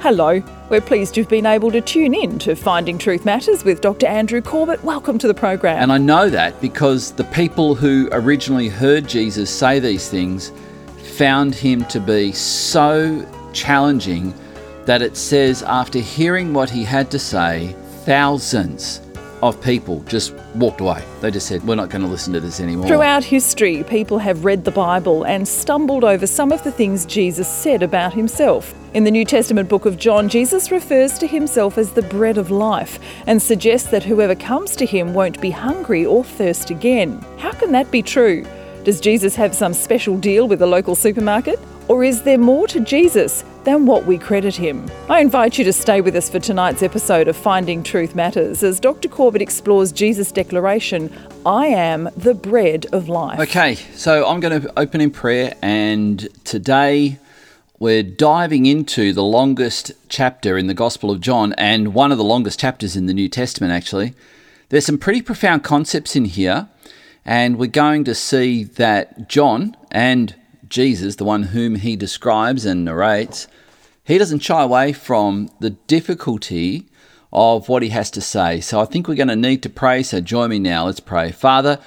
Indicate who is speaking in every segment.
Speaker 1: Hello, we're pleased you've been able to tune in to Finding Truth Matters with Dr. Andrew Corbett. Welcome to the program.
Speaker 2: And I know that because the people who originally heard Jesus say these things found him to be so challenging that it says, after hearing what he had to say, thousands of people just walked away. They just said, We're not going to listen to this anymore.
Speaker 1: Throughout history, people have read the Bible and stumbled over some of the things Jesus said about himself. In the New Testament book of John, Jesus refers to himself as the bread of life and suggests that whoever comes to him won't be hungry or thirst again. How can that be true? Does Jesus have some special deal with the local supermarket? Or is there more to Jesus than what we credit him? I invite you to stay with us for tonight's episode of Finding Truth Matters as Dr. Corbett explores Jesus' declaration I am the bread of life.
Speaker 2: Okay, so I'm going to open in prayer, and today we're diving into the longest chapter in the Gospel of John and one of the longest chapters in the New Testament, actually. There's some pretty profound concepts in here, and we're going to see that John and Jesus, the one whom he describes and narrates, he doesn't shy away from the difficulty of what he has to say. So I think we're going to need to pray. So join me now. Let's pray. Father,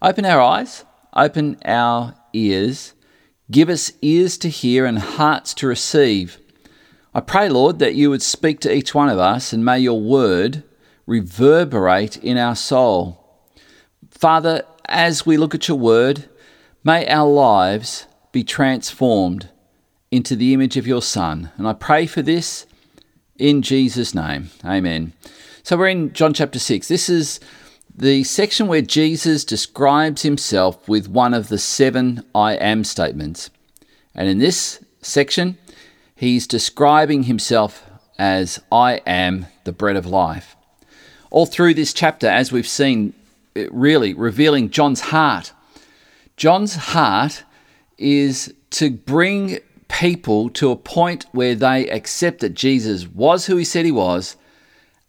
Speaker 2: open our eyes, open our ears, give us ears to hear and hearts to receive. I pray, Lord, that you would speak to each one of us and may your word reverberate in our soul. Father, as we look at your word, may our lives be transformed into the image of your Son. And I pray for this in Jesus' name. Amen. So we're in John chapter 6. This is the section where Jesus describes himself with one of the seven I am statements. And in this section, he's describing himself as I am the bread of life. All through this chapter, as we've seen, really revealing John's heart. John's heart is to bring people to a point where they accept that Jesus was who he said he was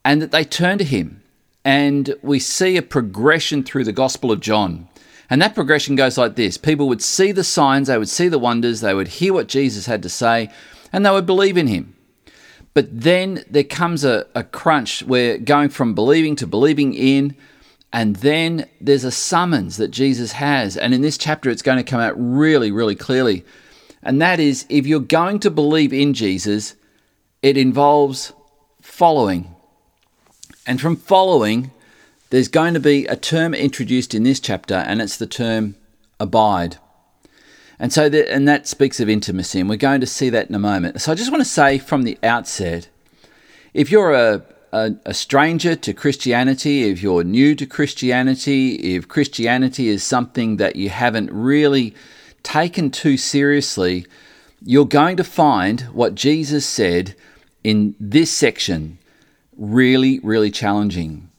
Speaker 2: and that they turn to him. And we see a progression through the Gospel of John. And that progression goes like this people would see the signs, they would see the wonders, they would hear what Jesus had to say, and they would believe in him. But then there comes a, a crunch where going from believing to believing in, and then there's a summons that Jesus has. And in this chapter, it's going to come out really, really clearly and that is if you're going to believe in Jesus, it involves following. And from following, there's going to be a term introduced in this chapter, and it's the term abide. And so, that, and that speaks of intimacy, and we're going to see that in a moment. So, I just want to say from the outset if you're a, a, a stranger to Christianity, if you're new to Christianity, if Christianity is something that you haven't really taken too seriously, you're going to find what Jesus said in this section really, really challenging.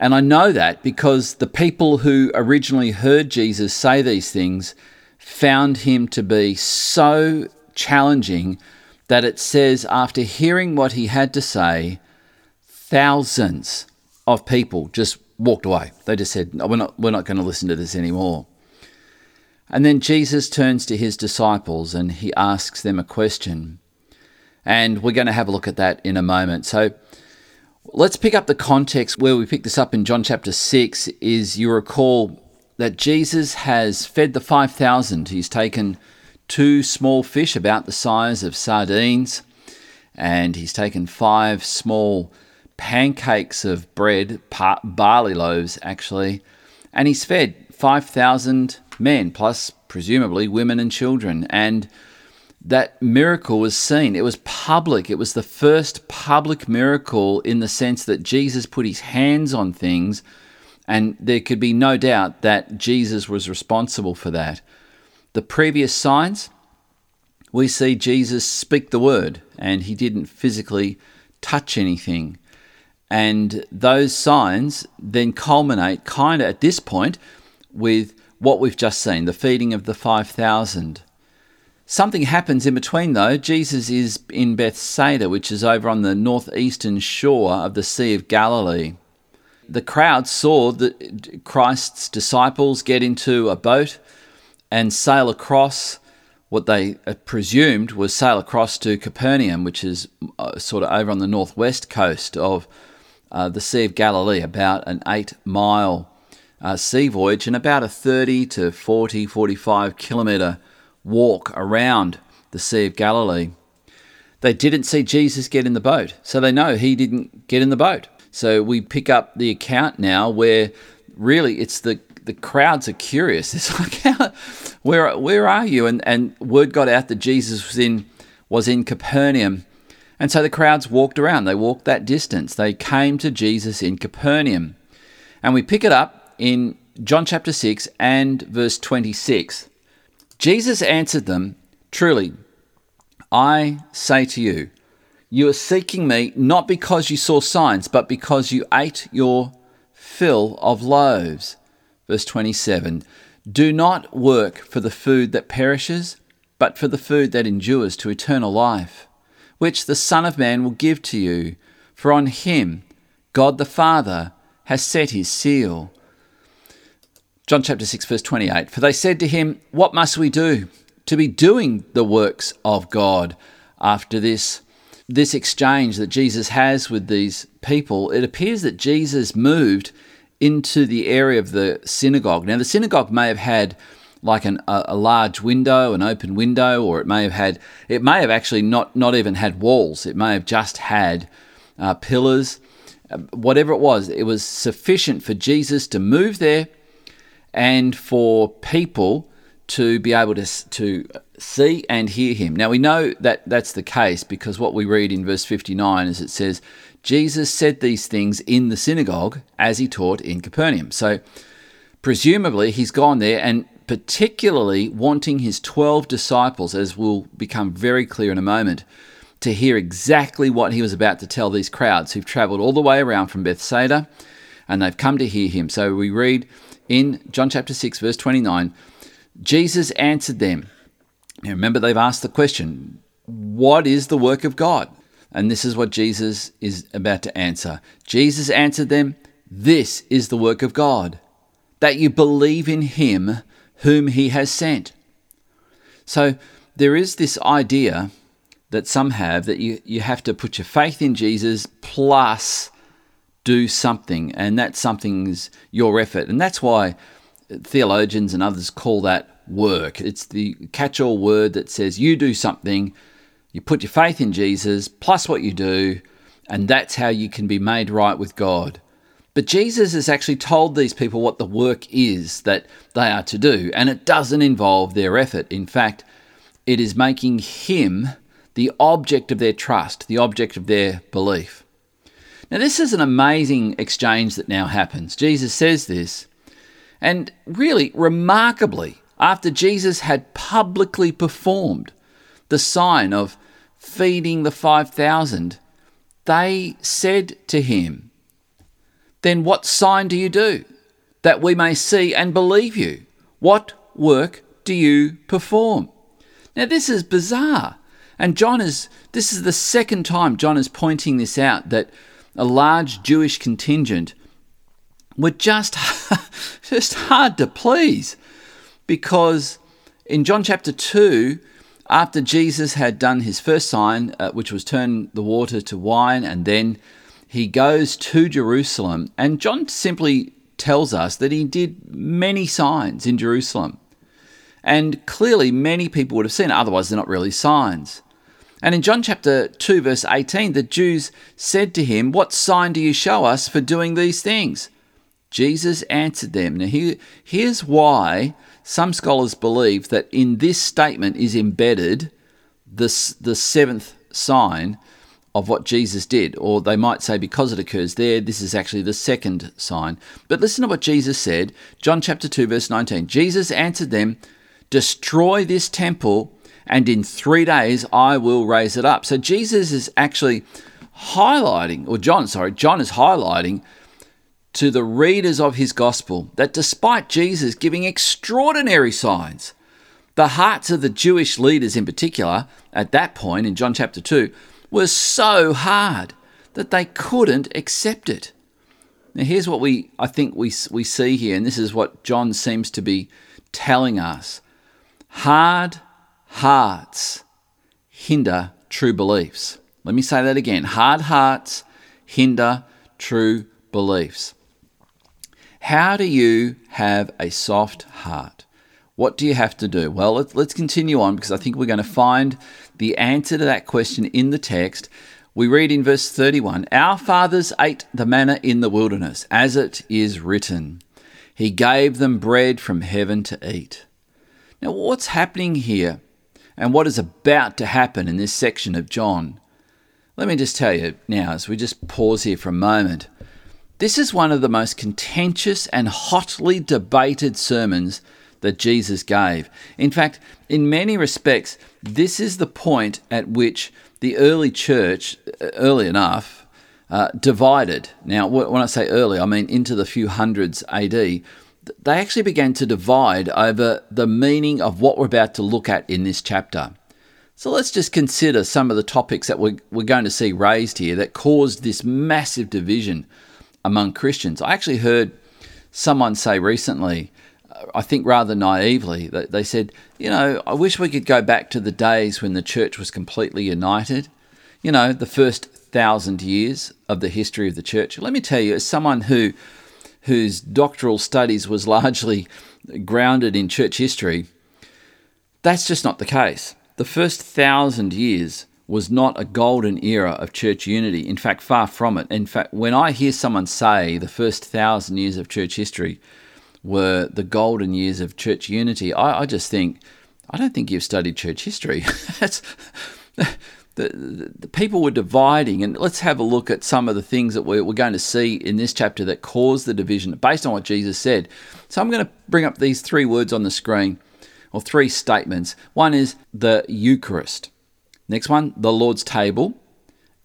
Speaker 2: And I know that because the people who originally heard Jesus say these things found him to be so challenging that it says, after hearing what he had to say, thousands of people just walked away. They just said, no, we're not, we're not going to listen to this anymore. And then Jesus turns to his disciples and he asks them a question. And we're going to have a look at that in a moment. So let's pick up the context where we pick this up in John chapter 6 is you recall that Jesus has fed the 5,000. He's taken two small fish about the size of sardines and he's taken five small pancakes of bread, barley loaves actually, and he's fed 5,000 men, plus presumably women and children. And that miracle was seen. It was public. It was the first public miracle in the sense that Jesus put his hands on things, and there could be no doubt that Jesus was responsible for that. The previous signs, we see Jesus speak the word, and he didn't physically touch anything. And those signs then culminate kind of at this point with what we've just seen, the feeding of the 5,000. Something happens in between, though. Jesus is in Bethsaida, which is over on the northeastern shore of the Sea of Galilee. The crowd saw that Christ's disciples get into a boat and sail across what they presumed was sail across to Capernaum, which is uh, sort of over on the northwest coast of uh, the Sea of Galilee, about an eight mile uh, sea voyage and about a 30 to 40, 45 kilometre walk around the Sea of Galilee. They didn't see Jesus get in the boat, so they know he didn't get in the boat. So we pick up the account now where really it's the the crowds are curious. It's like, where where are you? And and word got out that Jesus was in was in Capernaum, and so the crowds walked around. They walked that distance. They came to Jesus in Capernaum, and we pick it up in John chapter six and verse twenty six. Jesus answered them, "Truly, I say to you." You are seeking me not because you saw signs, but because you ate your fill of loaves. Verse 27 Do not work for the food that perishes, but for the food that endures to eternal life, which the Son of Man will give to you, for on him God the Father has set his seal. John chapter 6, verse 28 For they said to him, What must we do to be doing the works of God? After this, this exchange that Jesus has with these people, it appears that Jesus moved into the area of the synagogue. Now, the synagogue may have had like an, a, a, large window, an open window, or it may have had, it may have actually not, not even had walls. It may have just had uh, pillars. Uh, whatever it was, it was sufficient for Jesus to move there and for people to be able to, to see and hear him. Now, we know that that's the case because what we read in verse 59 is it says, Jesus said these things in the synagogue as he taught in Capernaum. So, presumably, he's gone there and particularly wanting his 12 disciples, as will become very clear in a moment, to hear exactly what he was about to tell these crowds who've traveled all the way around from Bethsaida and they've come to hear him. So we read in John chapter 6, verse 29 Jesus answered them. Now remember, they've asked the question, What is the work of God? And this is what Jesus is about to answer. Jesus answered them, This is the work of God, that you believe in him whom he has sent. So there is this idea that some have that you, you have to put your faith in Jesus plus do something, and that something's your effort. And that's why theologians and others call that work. It's the catch all word that says you do something you put your faith in Jesus plus what you do, and that's how you can be made right with God. But Jesus has actually told these people what the work is that they are to do, and it doesn't involve their effort. In fact, it is making Him the object of their trust, the object of their belief. Now, this is an amazing exchange that now happens. Jesus says this, and really, remarkably, after Jesus had publicly performed the sign of feeding the 5,000, they said to him, Then what sign do you do, that we may see and believe you? What work do you perform? Now, this is bizarre. And John is, this is the second time John is pointing this out that a large Jewish contingent were just, just hard to please. Because in John chapter 2, after Jesus had done his first sign, uh, which was turn the water to wine, and then he goes to Jerusalem, and John simply tells us that he did many signs in Jerusalem. And clearly, many people would have seen otherwise, they're not really signs. And in John chapter 2, verse 18, the Jews said to him, What sign do you show us for doing these things? Jesus answered them. Now, here, here's why some scholars believe that in this statement is embedded the, the seventh sign of what Jesus did, or they might say because it occurs there, this is actually the second sign. But listen to what Jesus said, John chapter 2, verse 19. Jesus answered them, Destroy this temple, and in three days I will raise it up. So Jesus is actually highlighting, or John, sorry, John is highlighting to the readers of his gospel that despite Jesus giving extraordinary signs, the hearts of the Jewish leaders in particular, at that point in John chapter 2, were so hard that they couldn't accept it. Now, here's what we I think we, we see here, and this is what John seems to be telling us hard hearts hinder true beliefs. Let me say that again. Hard hearts hinder true beliefs. How do you have a soft heart? What do you have to do? Well, let's, continue on because I think we're going to find the answer to that question in the text. We read in verse 31 Our fathers ate the manna in the wilderness, as it is written. He gave them bread from heaven to eat. Now, what's happening here and what is about to happen in this section of John? Let me just tell you now, as we just pause here for a moment. This is one of the most contentious and hotly debated sermons that Jesus gave. In fact, in many respects, this is the point at which the early church, uh, early enough, uh, divided. Now, when I say early, I mean into the few hundreds AD. They actually began to divide over the meaning of what we're about to look at in this chapter. So let's just consider some of the topics that we're, we're going to see raised here that caused this massive division among Christians. I actually heard someone say recently uh, I think rather naively, that they said, you know, I wish we could go back to the days when the church was completely united. You know, the first thousand years of the history of the church. Let me tell you, as someone who whose doctoral studies was largely grounded in church history, that's just not the case. The first thousand years was not a golden era of church unity. In fact, far from it. In fact, when I hear someone say the first thousand years of church history were the golden years of church unity. I, I just think, I don't think you've studied church history. That's, the, the, people were dividing, and let's have a look at some of the things that we're, we're going to see in this chapter that caused the division based on what Jesus said. So I'm going to bring up these three words on the screen, or three statements. One is the Eucharist. Next one, the Lord's table,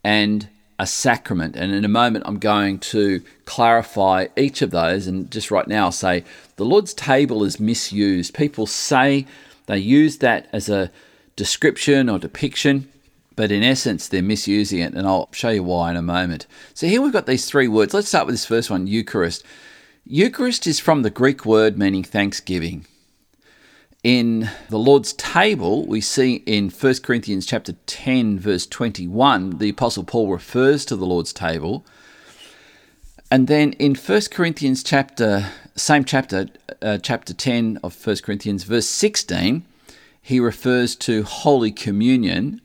Speaker 2: and a sacrament. And in a moment, I'm going to clarify each of those. And just right now, I'll say the Lord's table is misused. People say they use that as a description or depiction, but in essence, they're misusing it. And I'll show you why in a moment. So here we've got these three words. Let's start with this first one Eucharist. Eucharist is from the Greek word meaning thanksgiving. In the Lord's table, we see in 1 Corinthians chapter 10 verse 21, the apostle Paul refers to the Lord's table. And then in 1 Corinthians chapter same chapter uh, chapter 10 of 1 Corinthians verse 16, he refers to holy communion.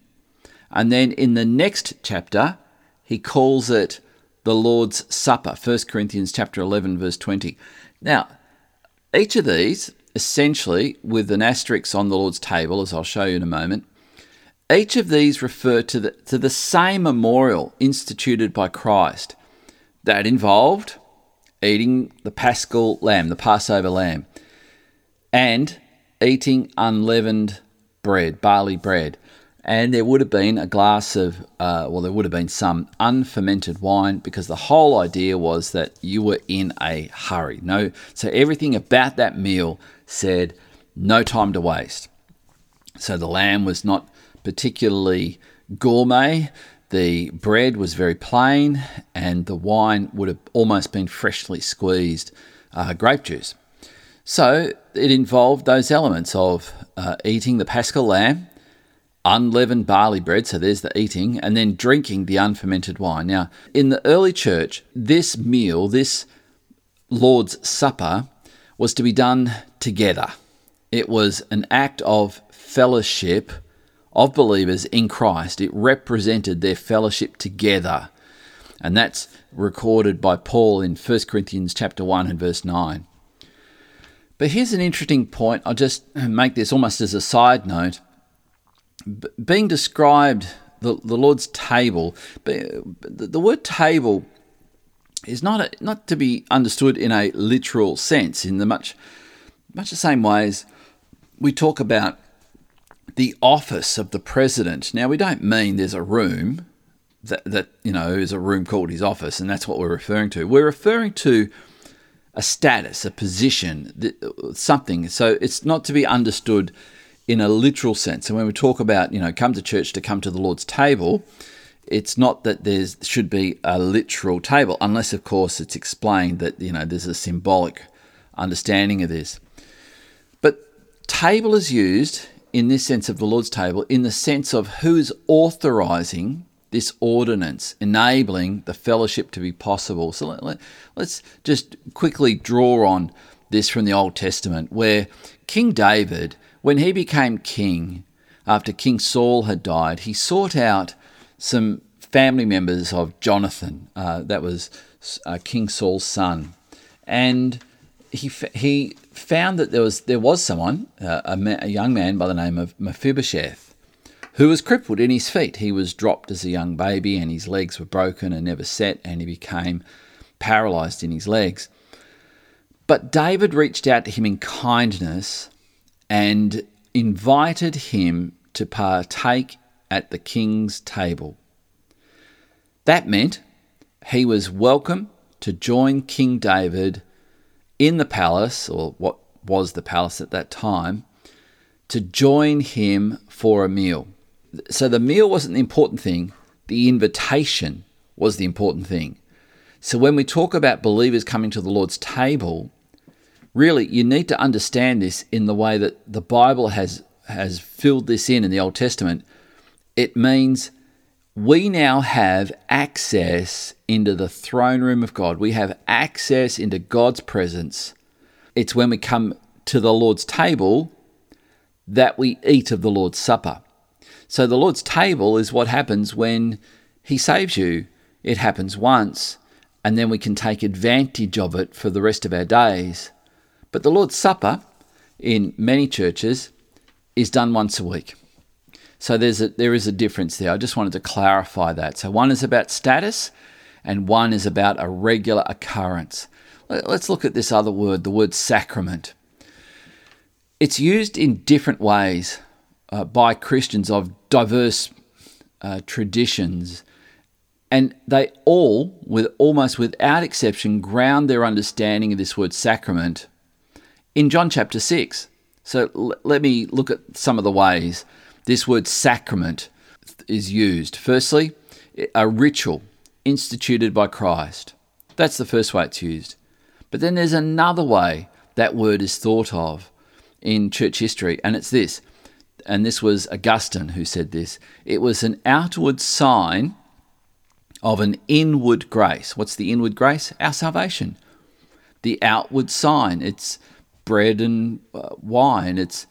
Speaker 2: And then in the next chapter, he calls it the Lord's Supper, 1 Corinthians chapter 11 verse 20. Now, each of these essentially with an asterisk on the Lord's table, as I'll show you in a moment. Each of these refer to the, to the same memorial instituted by Christ that involved eating the paschal lamb, the Passover lamb, and eating unleavened bread, barley bread. And there would have been a glass of, uh, well, there would have been some unfermented wine because the whole idea was that you were in a hurry. No, so everything about that meal said, no time to waste. So the lamb was not particularly gourmet. The bread was very plain, and the wine would have almost been freshly squeezed uh, grape juice. So it involved those elements of uh, eating the paschal lamb, unleavened barley bread, so there's the eating, and then drinking the unfermented wine. Now, in the early church, this meal, this Lord's Supper, was to be done together. It was an act of fellowship of believers in Christ. It represented their fellowship together. And that's recorded by Paul in 1 Corinthians chapter 1 and verse 9. But here's an interesting point. I'll just make this almost as a side note. Being described, the, the Lord's table, the, the word table is not a, not to be understood in a literal sense in the much much the same way as we talk about the office of the president. Now we don't mean there's a room that that you know is a room called his office and that's what we're referring to. We're referring to a status, a position, something. So it's not to be understood in a literal sense. And when we talk about, you know, come to church to come to the Lord's table, it's not that there should be a literal table, unless, of course, it's explained that you know there's a symbolic understanding of this. But table is used in this sense of the Lord's table, in the sense of who's authorizing this ordinance, enabling the fellowship to be possible. So let, let, let's just quickly draw on this from the Old Testament, where King David, when he became king, after King Saul had died, he sought out some family members of Jonathan. Uh, that was uh, King Saul's son, and he he found that there was there was someone, uh, a, ma- a young man by the name of Mephibosheth, who was crippled in his feet. He was dropped as a young baby, and his legs were broken and never set, and he became paralyzed in his legs. But David reached out to him in kindness and invited him to partake at the king's table. That meant he was welcome to join King David in the palace, or what was the palace at that time, to join him for a meal. So the meal wasn't the important thing, the invitation was the important thing. So when we talk about believers coming to the Lord's table, really you need to understand this in the way that the Bible has has filled this in in the Old Testament. It means we now have access into the throne room of God. We have access into God's presence. It's when we come to the Lord's table that we eat of the Lord's Supper. So the Lord's table is what happens when He saves you. It happens once, and then we can take advantage of it for the rest of our days. But the Lord's Supper in many churches is done once a week. So there's a, there is a difference there. I just wanted to clarify that. So one is about status and one is about a regular occurrence. Let's look at this other word, the word sacrament. It's used in different ways uh, by Christians of diverse uh, traditions, and they all, with almost without exception, ground their understanding of this word sacrament in John chapter 6. So l- let me look at some of the ways this word sacrament is used. Firstly, a ritual instituted by Christ. That's the first way it's used. But then there's another way that word is thought of in church history, and it's this. And this was Augustine who said this it was an outward sign of an inward grace. What's the inward grace? Our salvation. The outward sign. It's bread and uh, wine. It's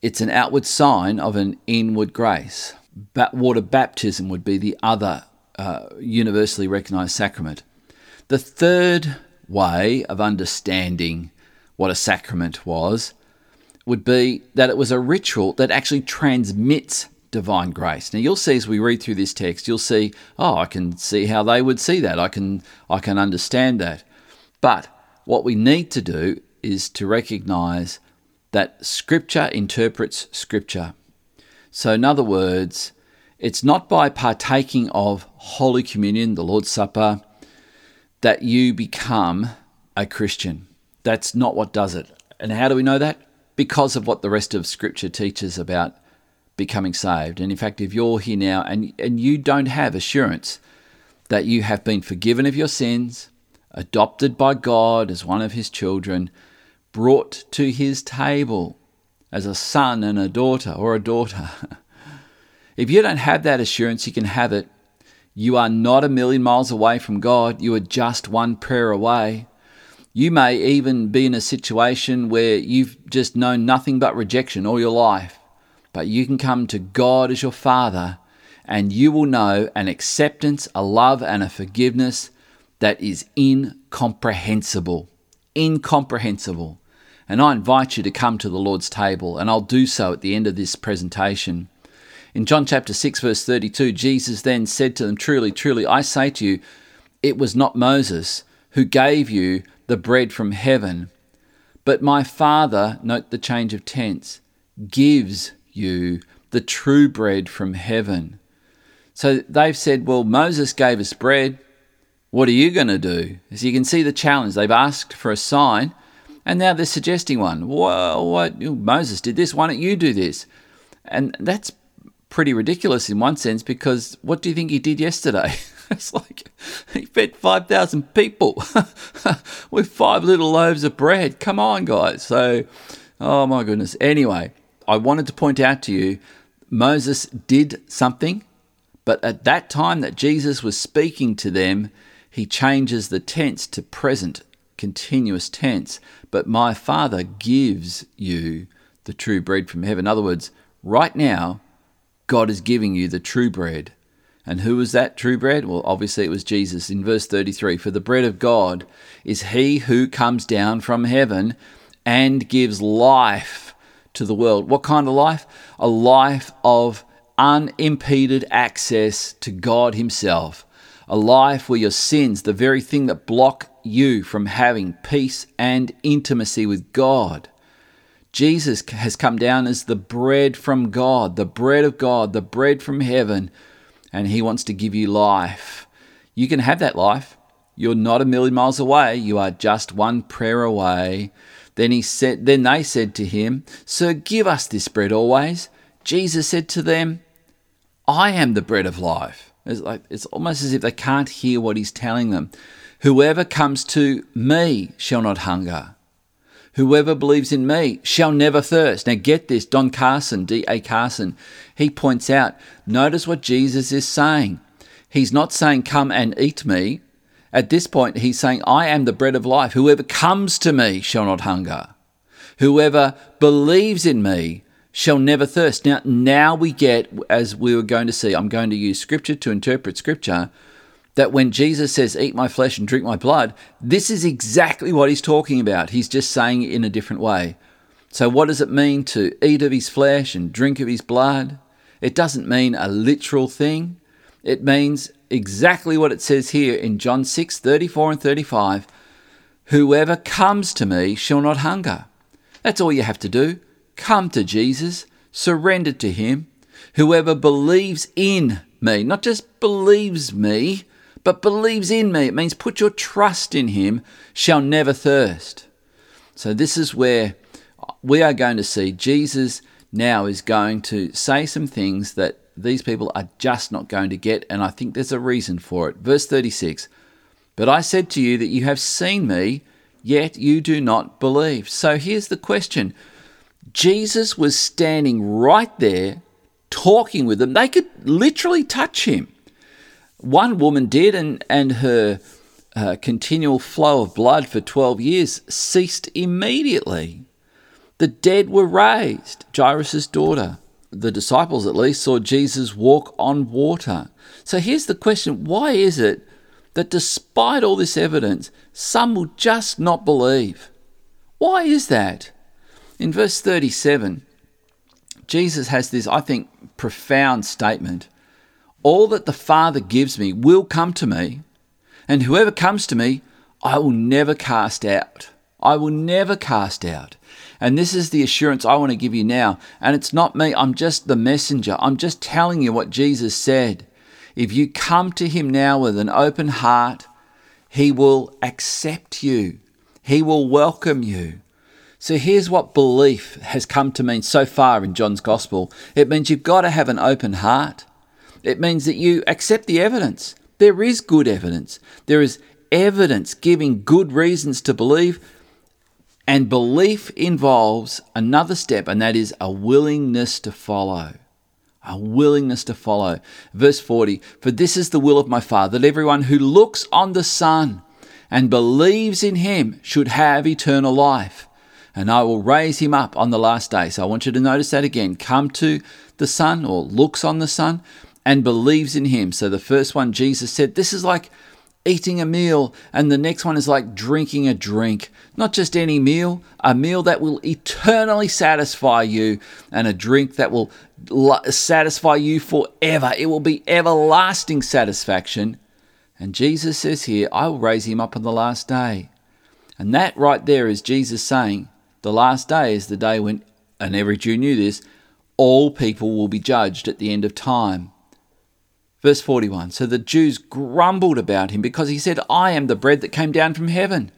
Speaker 2: it's an outward sign of an inward grace. But water baptism would be the other uh, universally recognized sacrament. The third way of understanding what a sacrament was would be that it was a ritual that actually transmits divine grace. Now you'll see as we read through this text, you'll see, oh, I can see how they would see that. I can I can understand that. But what we need to do is to recognize that Scripture interprets Scripture. So, in other words, it's not by partaking of Holy Communion, the Lord's Supper, that you become a Christian. That's not what does it. And how do we know that? Because of what the rest of Scripture teaches about becoming saved. And in fact, if you're here now and, and you don't have assurance that you have been forgiven of your sins, adopted by God as one of His children, brought to his table as a son and a daughter or a daughter. if you don't have that assurance, you can have it. You are not a million miles away from God. You are just one prayer away. You may even be in a situation where you've just known nothing but rejection all your life, but you can come to God as your Father and you will know an acceptance, a love, and a forgiveness that is incomprehensible incomprehensible. And I invite you to come to the Lord's table, and I'll do so at the end of this presentation. In John chapter 6, verse 32, Jesus then said to them, Truly, truly, I say to you, it was not Moses who gave you the bread from heaven, but my Father, note the change of tense, gives you the true bread from heaven. So they've said, Well, Moses gave us bread. What are you going to do? As you can see the challenge, they've asked for a sign and now they're suggesting one. Well, what Moses did this, why don't you do this? And that's pretty ridiculous in one sense because what do you think he did yesterday? it's like he fed 5,000 people with five little loaves of bread. Come on, guys. So, oh my goodness. Anyway, I wanted to point out to you Moses did something, but at that time that Jesus was speaking to them, he changes the tense to present, continuous tense. But my Father gives you the true bread from heaven. In other words, right now, God is giving you the true bread. And who was that true bread? Well, obviously it was Jesus in verse 33 For the bread of God is he who comes down from heaven and gives life to the world. What kind of life? A life of unimpeded access to God Himself. A life where your sins, the very thing that block you from having peace and intimacy with God, Jesus has come down as the bread from God, the bread of God, the bread from heaven, and He wants to give you life. You can have that life. You're not a million miles away. You are just one prayer away. Then he said, then they said to him, Sir, give us this bread always. Jesus said to them, I am the bread of life. It's like it's almost as if they can't hear what he's telling them. Whoever comes to me shall not hunger. Whoever believes in me shall never thirst. Now get this, Don Carson, D.A. Carson, he points out, notice what Jesus is saying. He's not saying, Come and eat me. At this point, he's saying, I am the bread of life. Whoever comes to me shall not hunger. Whoever believes in me shall never thirst. Now, now we get, as we were going to see, I'm going to use scripture to interpret scripture, that when Jesus says, Eat my flesh and drink my blood, this is exactly what he's talking about. He's just saying it in a different way. So, what does it mean to eat of his flesh and drink of his blood? It doesn't mean a literal thing. It means exactly what it says here in John 6 34 and 35 Whoever comes to me shall not hunger. That's all you have to do. Come to Jesus, surrender to him. Whoever believes in me, not just believes me, but believes in me, it means put your trust in him, shall never thirst. So, this is where we are going to see Jesus now is going to say some things that these people are just not going to get, and I think there's a reason for it. Verse 36 But I said to you that you have seen me, yet you do not believe. So here's the question Jesus was standing right there talking with them. They could literally touch him. One woman did, and, and her uh, continual flow of blood for 12 years ceased immediately. The dead were raised, Jairus' daughter the disciples at least, saw Jesus walk on water. So here's the question why is it that despite all this evidence, some will just not believe? Why is that? In verse 37, Jesus has this, I think, profound statement All that the Father gives me will come to me, and whoever comes to me, I will never cast out. I will never cast out. And this is the assurance I want to give you now. And it's not me, I'm just the messenger. I'm just telling you what Jesus said. If you come to Him now with an open heart, He will accept you, He will welcome you. So here's what belief has come to mean so far in John's Gospel it means you've got to have an open heart. It means that you accept the evidence. There is good evidence. There is evidence giving good reasons to believe and belief involves another step, and that is a willingness to follow. A willingness to follow. Verse 40 For this is the will of my Father, that everyone who looks on the Son and believes in him should have eternal life. And I will raise him up on the last day. So I want you to notice that again. Come to the Son or looks on the Son and believes in him. So the first one, Jesus said, This is like eating a meal, and the next one is like drinking a drink. Not just any meal, a meal that will eternally satisfy you, and a drink that will satisfy you forever. It will be everlasting satisfaction. And Jesus says here, I will raise him up on the last day. And that right there is Jesus saying, the last day is the day when, and every Jew knew this, all people will be judged at the end of time. Verse 41 So the Jews grumbled about him because he said, I am the bread that came down from heaven.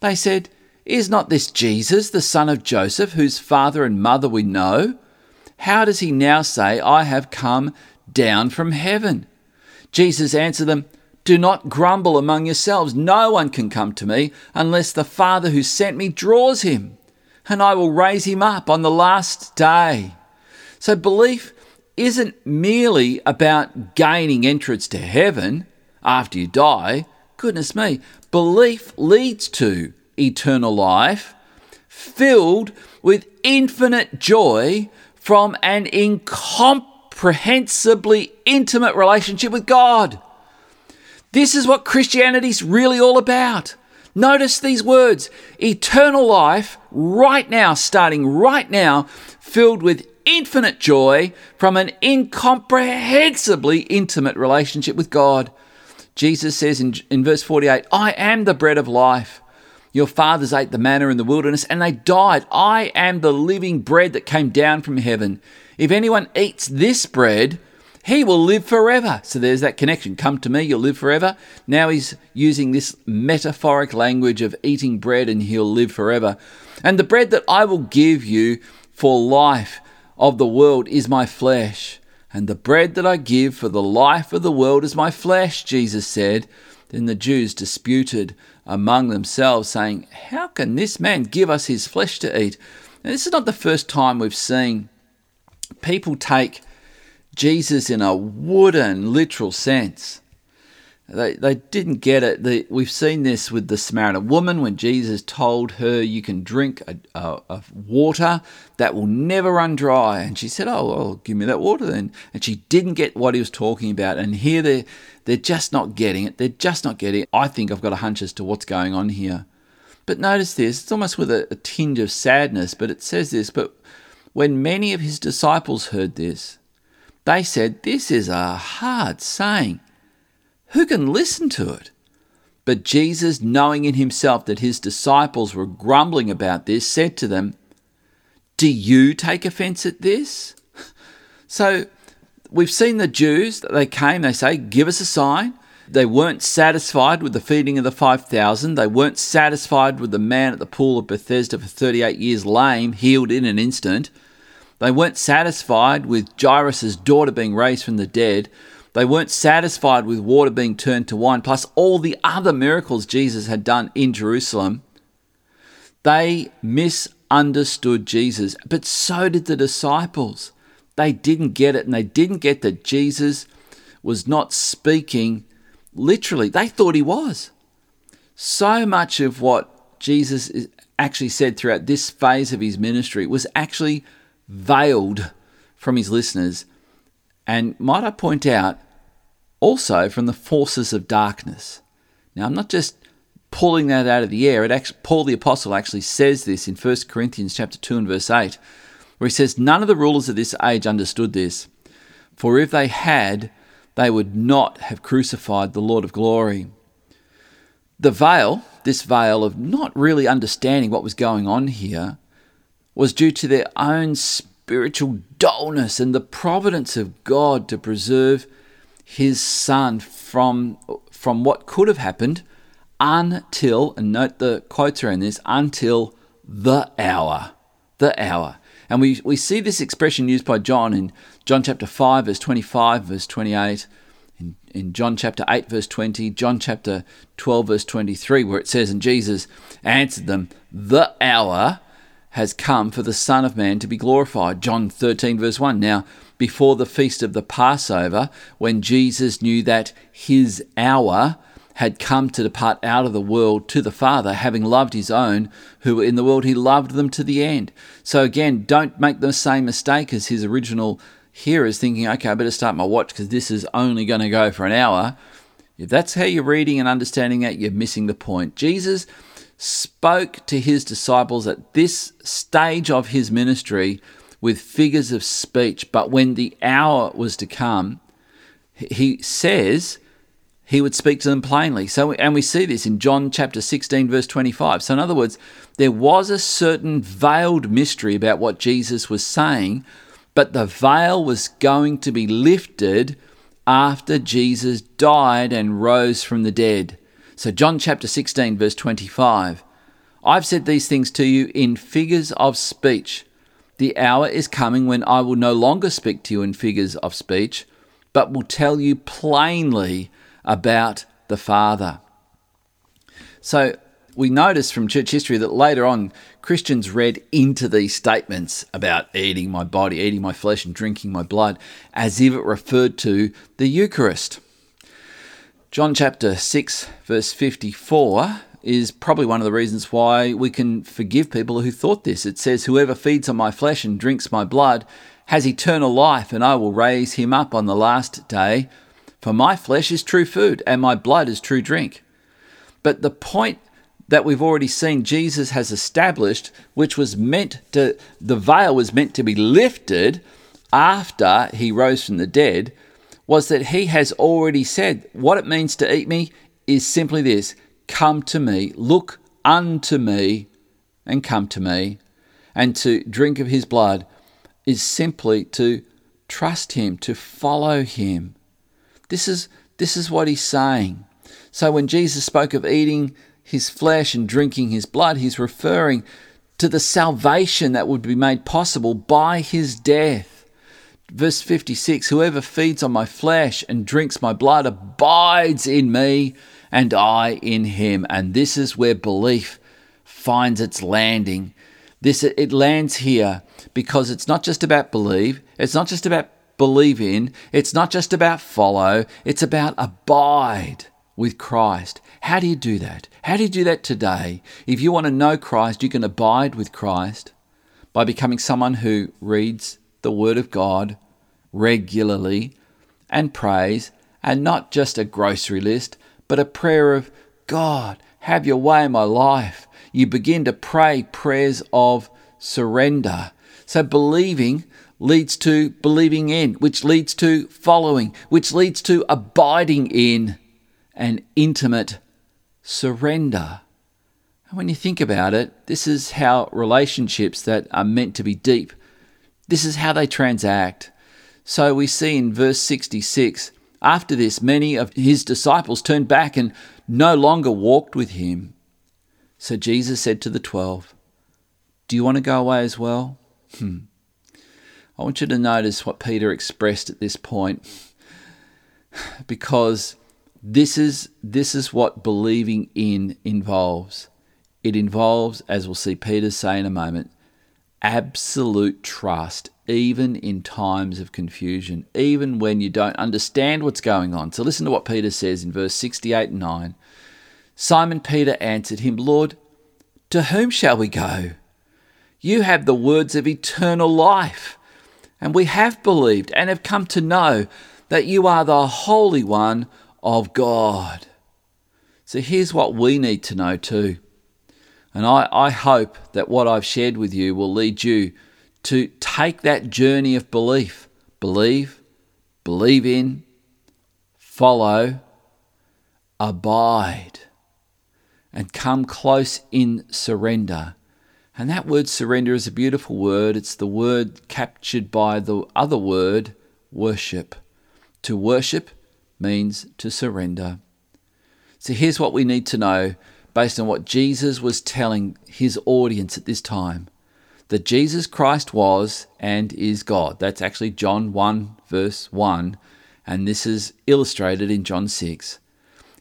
Speaker 2: They said, Is not this Jesus, the son of Joseph, whose father and mother we know? How does he now say, I have come down from heaven? Jesus answered them, Do not grumble among yourselves. No one can come to me unless the Father who sent me draws him. And I will raise him up on the last day. So belief isn't merely about gaining entrance to heaven after you die. Goodness me, belief leads to eternal life filled with infinite joy from an incomprehensibly intimate relationship with God. This is what Christianity's really all about. Notice these words eternal life, right now, starting right now, filled with infinite joy from an incomprehensibly intimate relationship with God. Jesus says in, in verse 48, I am the bread of life. Your fathers ate the manna in the wilderness and they died. I am the living bread that came down from heaven. If anyone eats this bread, he will live forever. So there's that connection. Come to me, you'll live forever. Now he's using this metaphoric language of eating bread and he'll live forever. And the bread that I will give you for life of the world is my flesh. And the bread that I give for the life of the world is my flesh, Jesus said. Then the Jews disputed among themselves, saying, How can this man give us his flesh to eat? Now, this is not the first time we've seen people take Jesus in a wooden, literal sense. They, they didn't get it. The, we've seen this with the Samaritan woman when Jesus told her, You can drink a, a, a, water that will never run dry. And she said, Oh, well, give me that water then. And she didn't get what he was talking about. And here they're, they're just not getting it. They're just not getting it. I think I've got a hunch as to what's going on here. But notice this it's almost with a, a tinge of sadness, but it says this. But when many of his disciples heard this, they said, This is a hard saying. Who can listen to it? But Jesus, knowing in himself that his disciples were grumbling about this, said to them, Do you take offense at this? So we've seen the Jews, they came, they say, Give us a sign. They weren't satisfied with the feeding of the 5,000. They weren't satisfied with the man at the pool of Bethesda for 38 years lame, healed in an instant. They weren't satisfied with Jairus' daughter being raised from the dead. They weren't satisfied with water being turned to wine, plus all the other miracles Jesus had done in Jerusalem. They misunderstood Jesus, but so did the disciples. They didn't get it, and they didn't get that Jesus was not speaking literally. They thought he was. So much of what Jesus actually said throughout this phase of his ministry was actually veiled from his listeners, and might I point out, also from the forces of darkness. Now, I'm not just pulling that out of the air. It actually, Paul the apostle actually says this in 1 Corinthians chapter 2 and verse 8, where he says, "None of the rulers of this age understood this, for if they had, they would not have crucified the Lord of glory." The veil, this veil of not really understanding what was going on here, was due to their own spiritual dullness and the providence of God to preserve his son from, from what could have happened until, and note the quotes around this, until the hour. The hour. And we, we see this expression used by John in John chapter 5, verse 25, verse 28, in, in John chapter 8, verse 20, John chapter 12, verse 23, where it says, And Jesus answered them, The hour has come for the Son of Man to be glorified. John 13, verse 1. Now, before the feast of the Passover, when Jesus knew that his hour had come to depart out of the world to the Father, having loved his own who were in the world, he loved them to the end. So, again, don't make the same mistake as his original hearers, thinking, okay, I better start my watch because this is only going to go for an hour. If that's how you're reading and understanding it, you're missing the point. Jesus spoke to his disciples at this stage of his ministry with figures of speech, but when the hour was to come, he says he would speak to them plainly. So, and we see this in John chapter 16, verse 25. So, in other words, there was a certain veiled mystery about what Jesus was saying, but the veil was going to be lifted after Jesus died and rose from the dead. So, John chapter 16, verse 25 I've said these things to you in figures of speech. The hour is coming when I will no longer speak to you in figures of speech, but will tell you plainly about the Father. So, we notice from church history that later on Christians read into these statements about eating my body, eating my flesh, and drinking my blood as if it referred to the Eucharist. John chapter 6, verse 54 is probably one of the reasons why we can forgive people who thought this. It says, Whoever feeds on my flesh and drinks my blood has eternal life, and I will raise him up on the last day. For my flesh is true food, and my blood is true drink. But the point that we've already seen Jesus has established, which was meant to, the veil was meant to be lifted after he rose from the dead, was that he has already said what it means to eat me is simply this come to me, look unto me, and come to me. And to drink of his blood is simply to trust him, to follow him. This is, this is what he's saying. So when Jesus spoke of eating his flesh and drinking his blood, he's referring to the salvation that would be made possible by his death. Verse 56 Whoever feeds on my flesh and drinks my blood abides in me, and I in him. And this is where belief finds its landing. This it lands here because it's not just about believe, it's not just about believe in, it's not just about follow, it's about abide with Christ. How do you do that? How do you do that today? If you want to know Christ, you can abide with Christ by becoming someone who reads the Word of God regularly and prays, and not just a grocery list, but a prayer of God, have your way in my life. You begin to pray prayers of surrender. So believing leads to believing in, which leads to following, which leads to abiding in an intimate surrender. And when you think about it, this is how relationships that are meant to be deep, this is how they transact. So we see in verse 66 after this, many of his disciples turned back and no longer walked with him. So Jesus said to the twelve, Do you want to go away as well? Hmm. I want you to notice what Peter expressed at this point because this is this is what believing in involves. It involves, as we'll see Peter say in a moment, absolute trust, even in times of confusion, even when you don't understand what's going on. So listen to what Peter says in verse 68 and 9. Simon Peter answered him, Lord, to whom shall we go? You have the words of eternal life. And we have believed and have come to know that you are the Holy One of God. So here's what we need to know too. And I, I hope that what I've shared with you will lead you to take that journey of belief. Believe, believe in, follow, abide, and come close in surrender and that word surrender is a beautiful word. It's the word captured by the other word, worship. To worship means to surrender. So here's what we need to know based on what Jesus was telling his audience at this time that Jesus Christ was and is God. That's actually John 1, verse 1, and this is illustrated in John 6.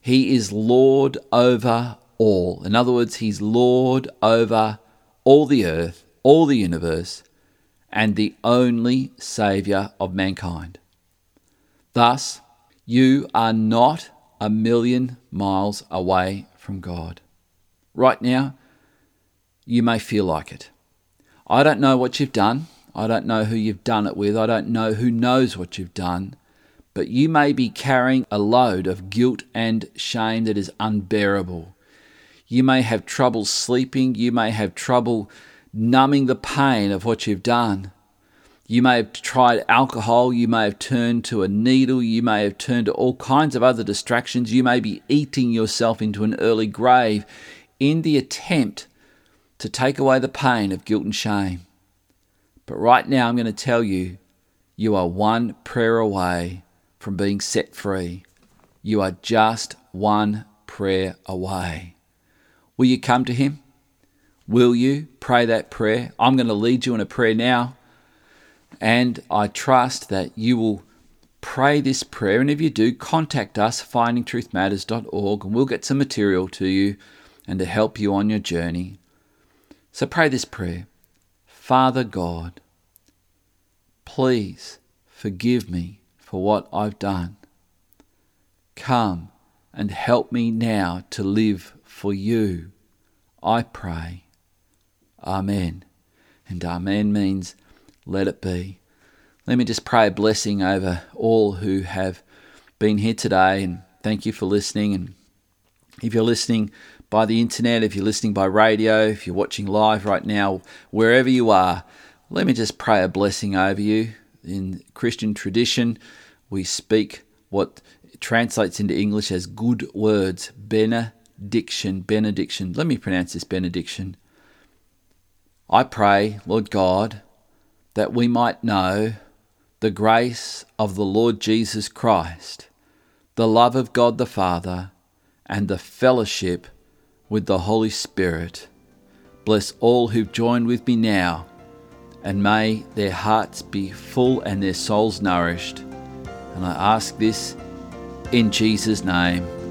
Speaker 2: He is Lord over all. In other words, He's Lord over all the earth, all the universe, and the only Saviour of mankind. Thus, you are not a million miles away from God. Right now, you may feel like it. I don't know what you've done. I don't know who you've done it with. I don't know who knows what you've done. But you may be carrying a load of guilt and shame that is unbearable. You may have trouble sleeping. You may have trouble numbing the pain of what you've done. You may have tried alcohol. You may have turned to a needle. You may have turned to all kinds of other distractions. You may be eating yourself into an early grave in the attempt to take away the pain of guilt and shame. But right now, I'm going to tell you you are one prayer away from being set free. You are just one prayer away. Will you come to Him? Will you pray that prayer? I'm going to lead you in a prayer now. And I trust that you will pray this prayer. And if you do, contact us, findingtruthmatters.org, and we'll get some material to you and to help you on your journey. So pray this prayer Father God, please forgive me for what I've done. Come and help me now to live for you. I pray. Amen. And Amen means let it be. Let me just pray a blessing over all who have been here today and thank you for listening. And if you're listening by the internet, if you're listening by radio, if you're watching live right now, wherever you are, let me just pray a blessing over you. In Christian tradition, we speak what translates into English as good words, benediction, benediction. Let me pronounce this benediction. I pray, Lord God, that we might know the grace of the Lord Jesus Christ, the love of God the Father, and the fellowship with the Holy Spirit. Bless all who've joined with me now, and may their hearts be full and their souls nourished. And I ask this in Jesus' name.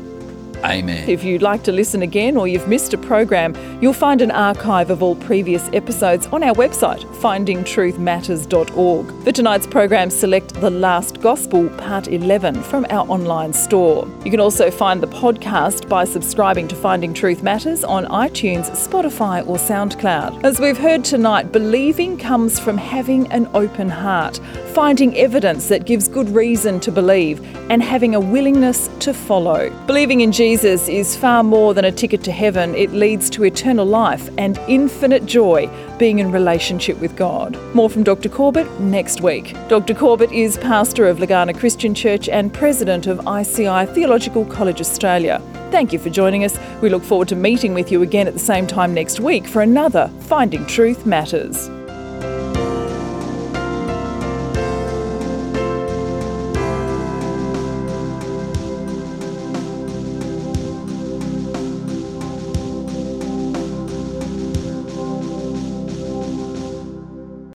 Speaker 2: Amen.
Speaker 1: If you'd like to listen again or you've missed a program, you'll find an archive of all previous episodes on our website, findingtruthmatters.org. For tonight's program, select The Last Gospel, Part 11 from our online store. You can also find the podcast by subscribing to Finding Truth Matters on iTunes, Spotify, or SoundCloud. As we've heard tonight, believing comes from having an open heart, finding evidence that gives good reason to believe, and having a willingness to follow. Believing in Jesus Jesus is far more than a ticket to heaven, it leads to eternal life and infinite joy being in relationship with God. More from Dr. Corbett next week. Dr. Corbett is pastor of Legana Christian Church and president of ICI Theological College Australia. Thank you for joining us. We look forward to meeting with you again at the same time next week for another Finding Truth Matters.